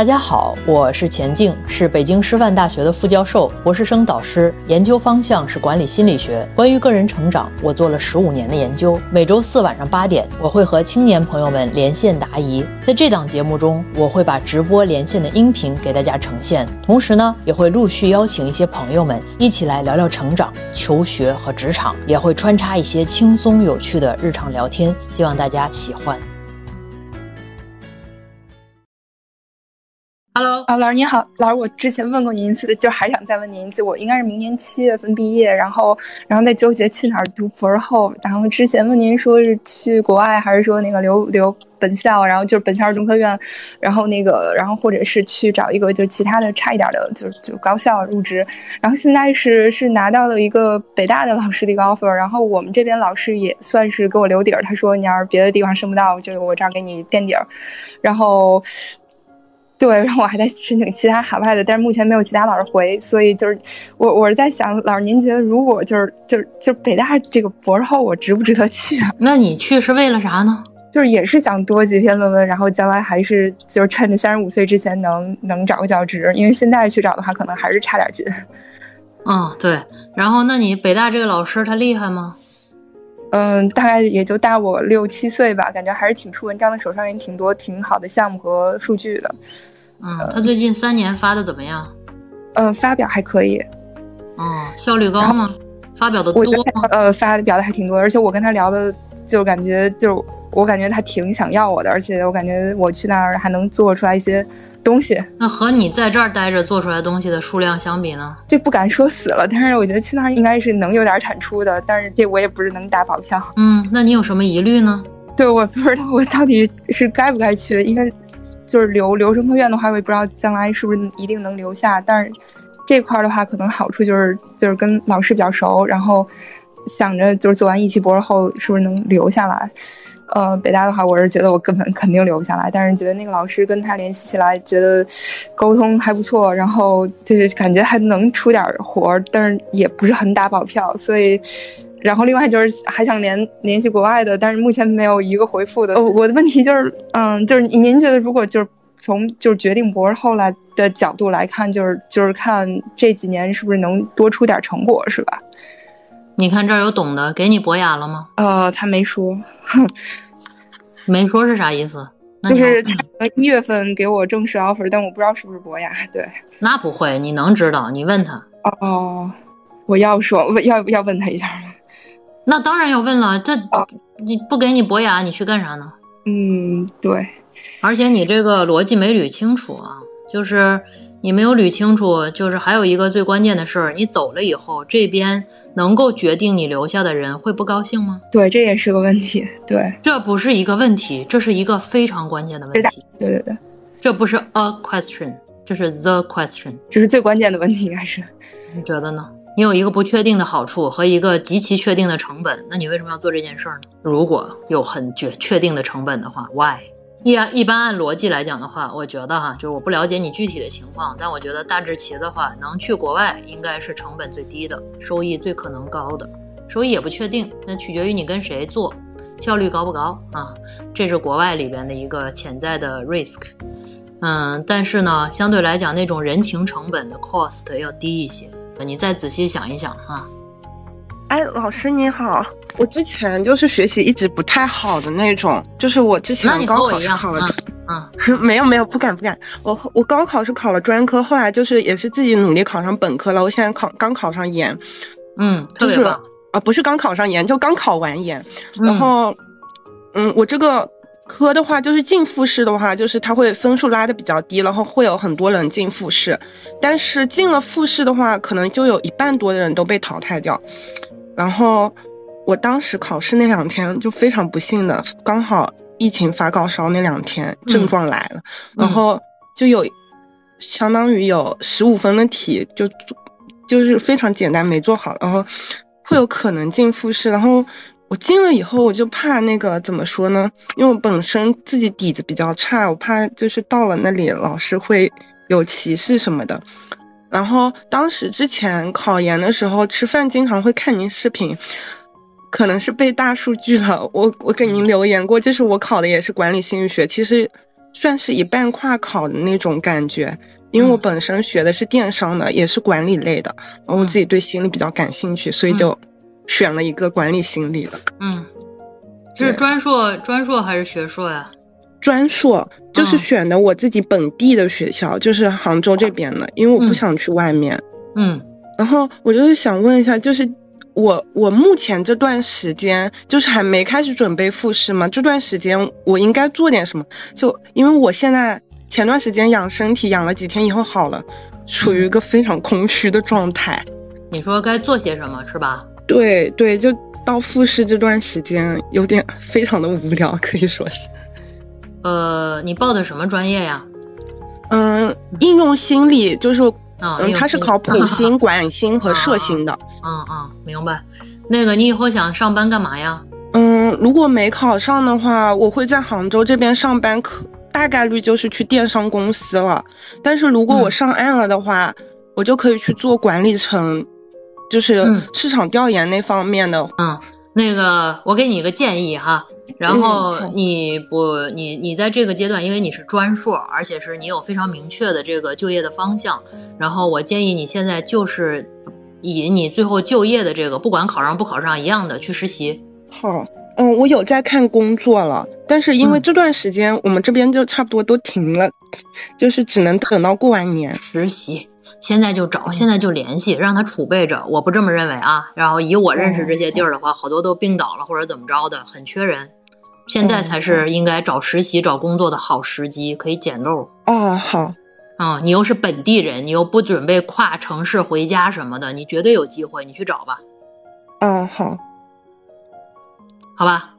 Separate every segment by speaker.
Speaker 1: 大家好，我是钱静，是北京师范大学的副教授、博士生导师，研究方向是管理心理学。关于个人成长，我做了十五年的研究。每周四晚上八点，我会和青年朋友们连线答疑。在这档节目中，我会把直播连线的音频给大家呈现，同时呢，也会陆续邀请一些朋友们一起来聊聊成长、求学和职场，也会穿插一些轻松有趣的日常聊天，希望大家喜欢。Hello，
Speaker 2: 啊，老师您好，老师，我之前问过您一次，就还想再问您一次。我应该是明年七月份毕业，然后，然后在纠结去哪儿读博后。然后之前问您说是去国外，还是说那个留留本校，然后就是本校中科院，然后那个，然后或者是去找一个就其他的差一点的，就就高校入职。然后现在是是拿到了一个北大的老师的一个 offer，然后我们这边老师也算是给我留底儿，他说你要是别的地方升不到，就我这儿给你垫底儿，然后。对，然后我还在申请其他海外的，但是目前没有其他老师回，所以就是我我是在想，老师您觉得如果就是就是就北大这个博士后，我值不值得去啊？
Speaker 1: 那你去是为了啥呢？
Speaker 2: 就是也是想多几篇论文，然后将来还是就是趁着三十五岁之前能能找个教职，因为现在去找的话，可能还是差点劲。
Speaker 1: 嗯，对。然后那你北大这个老师他厉害吗？
Speaker 2: 嗯，大概也就大我六七岁吧，感觉还是挺出文章的，手上也挺多挺好的项目和数据的。
Speaker 1: 嗯，他最近三年发的怎么样？
Speaker 2: 呃，发表还可以。
Speaker 1: 哦，效率高吗？发表的多吗？
Speaker 2: 呃，发表的还挺多，而且我跟他聊的，就感觉就我感觉他挺想要我的，而且我感觉我去那儿还能做出来一些东西。
Speaker 1: 那和你在这儿待着做出来东西的数量相比呢？
Speaker 2: 这不敢说死了，但是我觉得去那儿应该是能有点产出的，但是这我也不是能打保票。
Speaker 1: 嗯，那你有什么疑虑呢？
Speaker 2: 对，我不知道我到底是该不该去，因为。就是留留中科院的话，我也不知道将来是不是一定能留下。但是这块的话，可能好处就是就是跟老师比较熟，然后想着就是做完一期博士后，是不是能留下来？呃，北大的话，我是觉得我根本肯定留不下来。但是觉得那个老师跟他联系起来，觉得沟通还不错，然后就是感觉还能出点活，但是也不是很打保票，所以。然后另外就是还想联联系国外的，但是目前没有一个回复的。我的问题就是，嗯，就是您觉得如果就是从就是决定博士后来的角度来看，就是就是看这几年是不是能多出点成果，是吧？
Speaker 1: 你看这儿有懂的，给你博雅了吗？
Speaker 2: 呃，他没说，
Speaker 1: 没说是啥意思？
Speaker 2: 就是他一月份给我正式 offer，但我不知道是不是博雅。对，
Speaker 1: 那不会，你能知道？你问他。
Speaker 2: 哦，我要说问要要问他一下吗？
Speaker 1: 那当然要问了，这你不给你博雅，你去干啥呢？
Speaker 2: 嗯，对。
Speaker 1: 而且你这个逻辑没捋清楚啊，就是你没有捋清楚，就是还有一个最关键的事儿，你走了以后，这边能够决定你留下的人会不高兴吗？
Speaker 2: 对，这也是个问题。对，
Speaker 1: 这不是一个问题，这是一个非常关键的问题。
Speaker 2: 对对对，
Speaker 1: 这不是 a question，这是 the question，
Speaker 2: 这是最关键的问题，应该是。
Speaker 1: 你觉得呢？你有一个不确定的好处和一个极其确定的成本，那你为什么要做这件事儿呢？如果有很确确定的成本的话，why？一按一般按逻辑来讲的话，我觉得哈，就是我不了解你具体的情况，但我觉得大致齐的话，能去国外应该是成本最低的，收益最可能高的。收益也不确定，那取决于你跟谁做，效率高不高啊？这是国外里边的一个潜在的 risk。嗯，但是呢，相对来讲，那种人情成本的 cost 要低一些。你再仔细想一想哈。
Speaker 3: 哎，老师你好，我之前就是学习一直不太好的那种，就是我之前高考是考了，
Speaker 1: 嗯，
Speaker 3: 没有没有，不敢不敢，我我高考是考了专科，后来就是也是自己努力考上本科了，我现在考刚考上研，
Speaker 1: 嗯，
Speaker 3: 就是啊不是刚考上研，就刚考完研，然后，嗯，我这个。科的话，就是进复试的话，就是他会分数拉的比较低，然后会有很多人进复试，但是进了复试的话，可能就有一半多的人都被淘汰掉。然后我当时考试那两天就非常不幸的，刚好疫情发高烧那两天症状来了，然后就有相当于有十五分的题就就是非常简单没做好，然后会有可能进复试，然后。我进了以后，我就怕那个怎么说呢？因为我本身自己底子比较差，我怕就是到了那里老师会有歧视什么的。然后当时之前考研的时候吃饭经常会看您视频，可能是被大数据了。我我给您留言过，就是我考的也是管理心理学，其实算是一半跨考的那种感觉，因为我本身学的是电商的，也是管理类的，然后我自己对心理比较感兴趣，所以就选了一个管理心理的。
Speaker 1: 嗯，这是专硕专硕还是学硕呀？
Speaker 3: 专硕就是选的我自己本地的学校，就是杭州这边的，因为我不想去外面。
Speaker 1: 嗯，
Speaker 3: 然后我就是想问一下，就是我我目前这段时间就是还没开始准备复试嘛，这段时间我应该做点什么？就因为我现在前段时间养身体养了几天以后好了，处于一个非常空虚的状态。
Speaker 1: 你说该做些什么是吧？
Speaker 3: 对对，就到复试这段时间有点非常的无聊，可以说是。
Speaker 1: 呃，你报的什么专业呀？
Speaker 3: 嗯，应用心理就是，
Speaker 1: 啊、
Speaker 3: 嗯，它是考普心、管心和社心的。
Speaker 1: 嗯嗯，明白。那个，你以后想上班干嘛呀？
Speaker 3: 嗯，如果没考上的话，我会在杭州这边上班，可大概率就是去电商公司了。但是如果我上岸了的话，我就可以去做管理层，就是市场调研那方面的。
Speaker 1: 嗯，那个，我给你一个建议哈。然后你不，你你在这个阶段，因为你是专硕，而且是你有非常明确的这个就业的方向。然后我建议你现在就是以你最后就业的这个，不管考上不考上一样的去实习。
Speaker 3: 好，嗯，我有在看工作了，但是因为这段时间我们这边就差不多都停了，就是只能等到过完年
Speaker 1: 实习。现在就找，现在就联系，让他储备着。我不这么认为啊。然后以我认识这些地儿的话，好多都病倒了或者怎么着的，很缺人。现在才是应该找实习、找工作的好时机，可以捡漏。
Speaker 3: 哦，好。
Speaker 1: 嗯，你又是本地人，你又不准备跨城市回家什么的，你绝对有机会，你去找吧。
Speaker 3: 嗯，好。
Speaker 1: 好吧。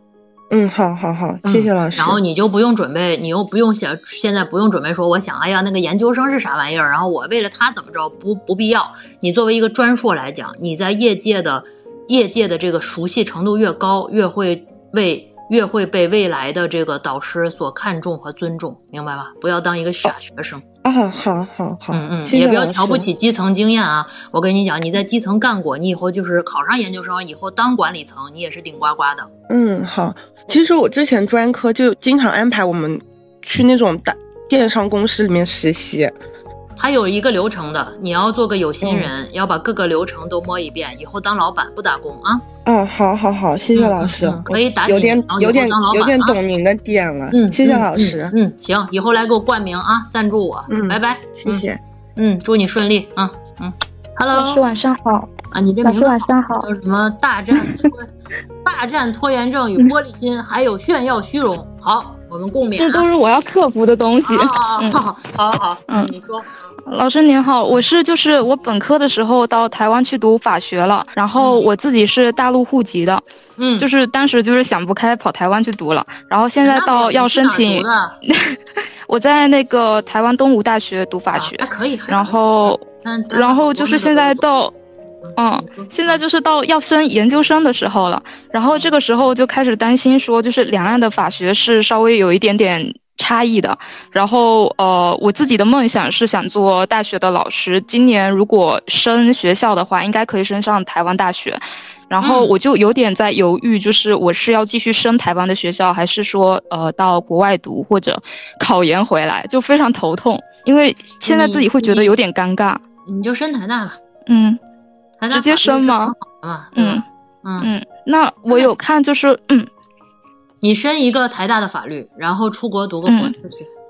Speaker 3: 嗯，好好好，谢谢老师。
Speaker 1: 然后你就不用准备，你又不用想，现在不用准备说，我想，哎呀，那个研究生是啥玩意儿？然后我为了他怎么着？不，不必要。你作为一个专硕来讲，你在业界的业界的这个熟悉程度越高，越会为越会被未来的这个导师所看重和尊重，明白吧？不要当一个傻学生。
Speaker 3: 啊，好好好，
Speaker 1: 嗯嗯，
Speaker 3: 谢谢
Speaker 1: 也不要瞧不起基层经验啊！我跟你讲，你在基层干过，你以后就是考上研究生，以后当管理层，你也是顶呱呱的。
Speaker 3: 嗯，好。其实我之前专科就经常安排我们去那种大电商公司里面实习。
Speaker 1: 它有一个流程的，你要做个有心人，
Speaker 3: 嗯、
Speaker 1: 要把各个流程都摸一遍，以后当老板不打工啊。
Speaker 3: 哦，好好好，谢谢老师。
Speaker 1: 嗯嗯、可以打
Speaker 3: 有点有点有点
Speaker 1: 啊、
Speaker 3: 懂您的点了。
Speaker 1: 嗯，
Speaker 3: 谢谢老师。
Speaker 1: 嗯,嗯，行，以后来给我冠名啊，赞助我。
Speaker 3: 嗯，
Speaker 1: 拜拜，
Speaker 3: 谢谢。
Speaker 1: 嗯，祝你顺利啊。嗯，Hello，
Speaker 4: 老师晚上好。
Speaker 1: 啊，你这
Speaker 4: 老师晚上好。
Speaker 1: 叫什么？大战拖 大战拖延症与玻璃心，还有炫耀虚荣。好，我们共勉、啊。
Speaker 4: 这都是我要克服的东西。
Speaker 1: 好好好，好好，嗯，你说。
Speaker 4: 老师您好，我是就是我本科的时候到台湾去读法学了，然后我自己是大陆户籍的，
Speaker 1: 嗯，
Speaker 4: 就是当时就是想不开跑台湾去读了，然后现在到要申请，我在那个台湾东吴大学读法学，
Speaker 1: 还可以，
Speaker 4: 然后然后就是现在到，嗯，现在就是到要升研究生的时候了，然后这个时候就开始担心说，就是两岸的法学是稍微有一点点。差异的，然后呃，我自己的梦想是想做大学的老师。今年如果升学校的话，应该可以升上台湾大学。然后我就有点在犹豫，就是我是要继续升台湾的学校，还是说呃到国外读或者考研回来，就非常头痛。因为现在自己会觉得有点尴尬。
Speaker 1: 你,你就升台大吧。
Speaker 4: 嗯，直接升吗？
Speaker 1: 啊，
Speaker 4: 嗯
Speaker 1: 嗯
Speaker 4: 嗯。那我有看，就是嗯。
Speaker 1: 你申一个台大的法律，然后出国读个博士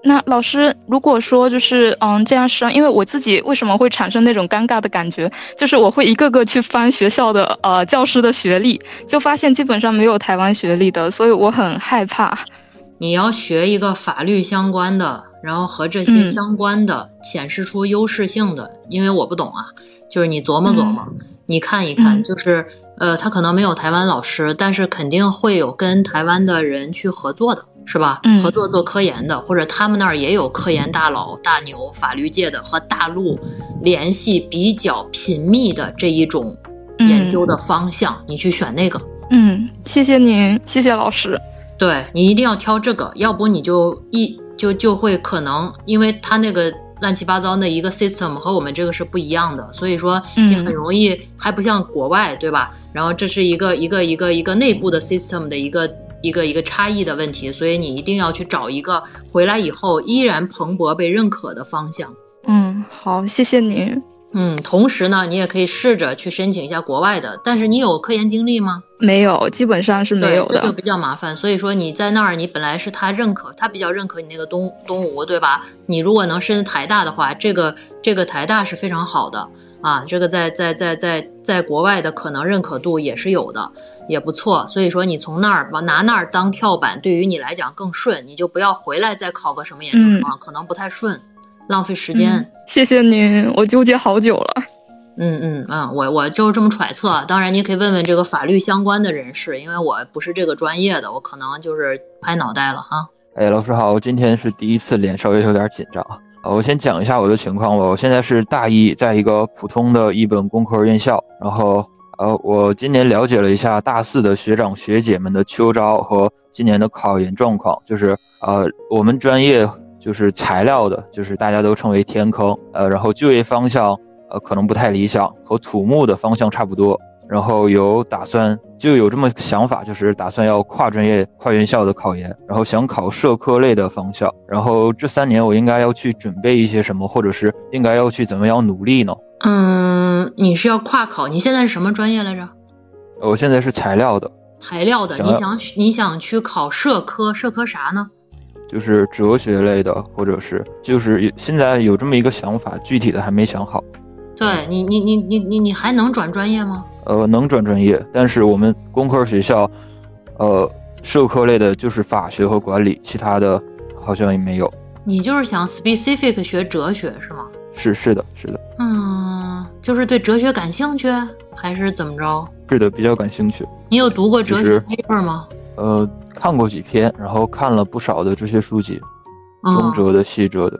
Speaker 4: 那老师，如果说就是嗯这样升，因为我自己为什么会产生那种尴尬的感觉，就是我会一个个去翻学校的呃教师的学历，就发现基本上没有台湾学历的，所以我很害怕。
Speaker 1: 你要学一个法律相关的，然后和这些相关的、嗯、显示出优势性的，因为我不懂啊，就是你琢磨琢磨，嗯、你看一看，
Speaker 4: 嗯、
Speaker 1: 就是。呃，他可能没有台湾老师，但是肯定会有跟台湾的人去合作的，是吧？
Speaker 4: 嗯，
Speaker 1: 合作做科研的，或者他们那儿也有科研大佬、大牛、法律界的和大陆联系比较频密的这一种研究的方向，
Speaker 4: 嗯、
Speaker 1: 你去选那个。
Speaker 4: 嗯，谢谢您，谢谢老师。
Speaker 1: 对你一定要挑这个，要不你就一就就会可能，因为他那个。乱七八糟的一个 system 和我们这个是不一样的，所以说你很容易还不像国外，对吧？然后这是一个一个一个一个内部的 system 的一个一个一个差异的问题，所以你一定要去找一个回来以后依然蓬勃被认可的方向。
Speaker 4: 嗯，好，谢谢您。
Speaker 1: 嗯，同时呢，你也可以试着去申请一下国外的，但是你有科研经历吗？
Speaker 4: 没有，基本上是没有的，
Speaker 1: 这就比较麻烦。所以说你在那儿，你本来是他认可，他比较认可你那个东东吴，对吧？你如果能申台大的话，这个这个台大是非常好的啊，这个在在在在在国外的可能认可度也是有的，也不错。所以说你从那儿往拿那儿当跳板，对于你来讲更顺，你就不要回来再考个什么研究生，可能不太顺。浪费时间，
Speaker 4: 谢谢您，我纠结好久了。
Speaker 1: 嗯嗯嗯，我我就是这么揣测。当然，你可以问问这个法律相关的人士，因为我不是这个专业的，我可能就是拍脑袋了哈。
Speaker 5: 哎，老师好，我今天是第一次连，稍微有点紧张啊。我先讲一下我的情况吧。我现在是大一，在一个普通的一本工科院校。然后，呃，我今年了解了一下大四的学长学姐们的秋招和今年的考研状况，就是呃，我们专业。就是材料的，就是大家都称为天坑，呃，然后就业方向，呃，可能不太理想，和土木的方向差不多。然后有打算，就有这么想法，就是打算要跨专业、跨院校的考研，然后想考社科类的方向。然后这三年我应该要去准备一些什么，或者是应该要去怎么样努力呢？
Speaker 1: 嗯，你是要跨考？你现在是什么专业来着？
Speaker 5: 我现在是材料的。
Speaker 1: 材料的，你想你想去考社科？社科啥呢？
Speaker 5: 就是哲学类的，或者是就是现在有这么一个想法，具体的还没想好。
Speaker 1: 对你，你你你你你还能转专业吗？
Speaker 5: 呃，能转专业，但是我们工科学校，呃，社科类的就是法学和管理，其他的好像也没有。
Speaker 1: 你就是想 specific 学哲学是吗？
Speaker 5: 是是的，是的。
Speaker 1: 嗯，就是对哲学感兴趣，还是怎么着？
Speaker 5: 是的，比较感兴趣。
Speaker 1: 你有读过哲学 paper 吗？
Speaker 5: 呃。看过几篇，然后看了不少的这些书籍，中哲的、西哲的。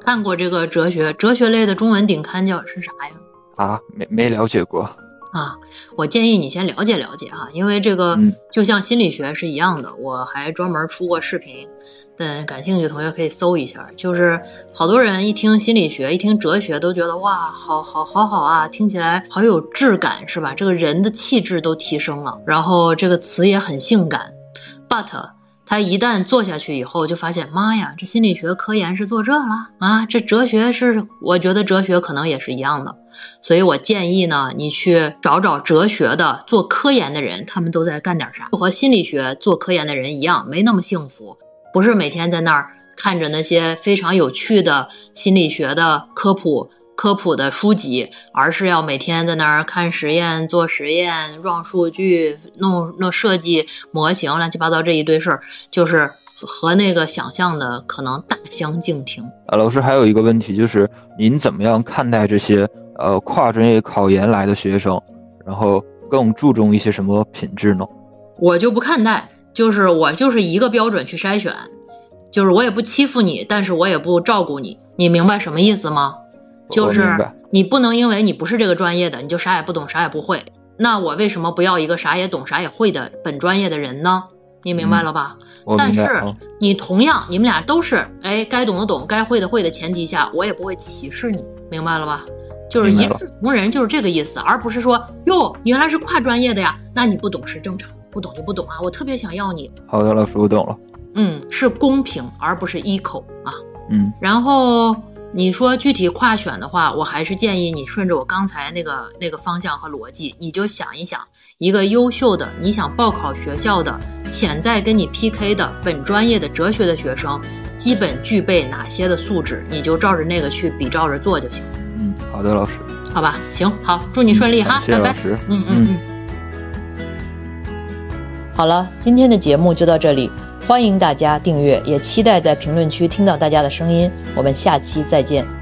Speaker 1: 看过这个哲学，哲学类的中文顶刊叫是啥呀？
Speaker 5: 啊，没没了解过。
Speaker 1: 啊，我建议你先了解了解哈，因为这个就像心理学是一样的，我还专门出过视频，但感兴趣的同学可以搜一下。就是好多人一听心理学，一听哲学，都觉得哇，好好好好啊，听起来好有质感，是吧？这个人的气质都提升了，然后这个词也很性感。But 他一旦做下去以后，就发现妈呀，这心理学科研是做这了啊！这哲学是，我觉得哲学可能也是一样的。所以我建议呢，你去找找哲学的做科研的人，他们都在干点啥？和心理学做科研的人一样，没那么幸福，不是每天在那儿看着那些非常有趣的心理学的科普。科普的书籍，而是要每天在那儿看实验、做实验、run 数据、弄弄设计模型，乱七八糟这一堆事儿，就是和那个想象的可能大相径庭。
Speaker 5: 啊，老师还有一个问题，就是您怎么样看待这些呃跨专业考研来的学生？然后更注重一些什么品质呢？
Speaker 1: 我就不看待，就是我就是一个标准去筛选，就是我也不欺负你，但是我也不照顾你，你明白什么意思吗？就是你不能因为你不是这个专业的，你就啥也不懂啥也不会。那我为什么不要一个啥也懂啥也会的本专业的人呢？你明白了吧？但是你同样，你们俩都是哎，该懂的懂，该会的会的前提下，我也不会歧视你，明白了吧？就是一视同仁，就是这个意思，而不是说哟，你原来是跨专业的呀，那你不懂是正常，不懂就不懂啊。我特别想要你。
Speaker 5: 好的，老师，我懂了。
Speaker 1: 嗯，是公平，而不是 equal 啊。
Speaker 5: 嗯，
Speaker 1: 然后。你说具体跨选的话，我还是建议你顺着我刚才那个那个方向和逻辑，你就想一想，一个优秀的你想报考学校的潜在跟你 PK 的本专业的哲学的学生，基本具备哪些的素质，你就照着那个去比照着做就行。
Speaker 5: 嗯，好的，老师。
Speaker 1: 好吧，行，好，祝你顺利哈，
Speaker 5: 拜拜。嗯
Speaker 1: 嗯嗯。好了，今天的节目就到这里。欢迎大家订阅，也期待在评论区听到大家的声音。我们下期再见。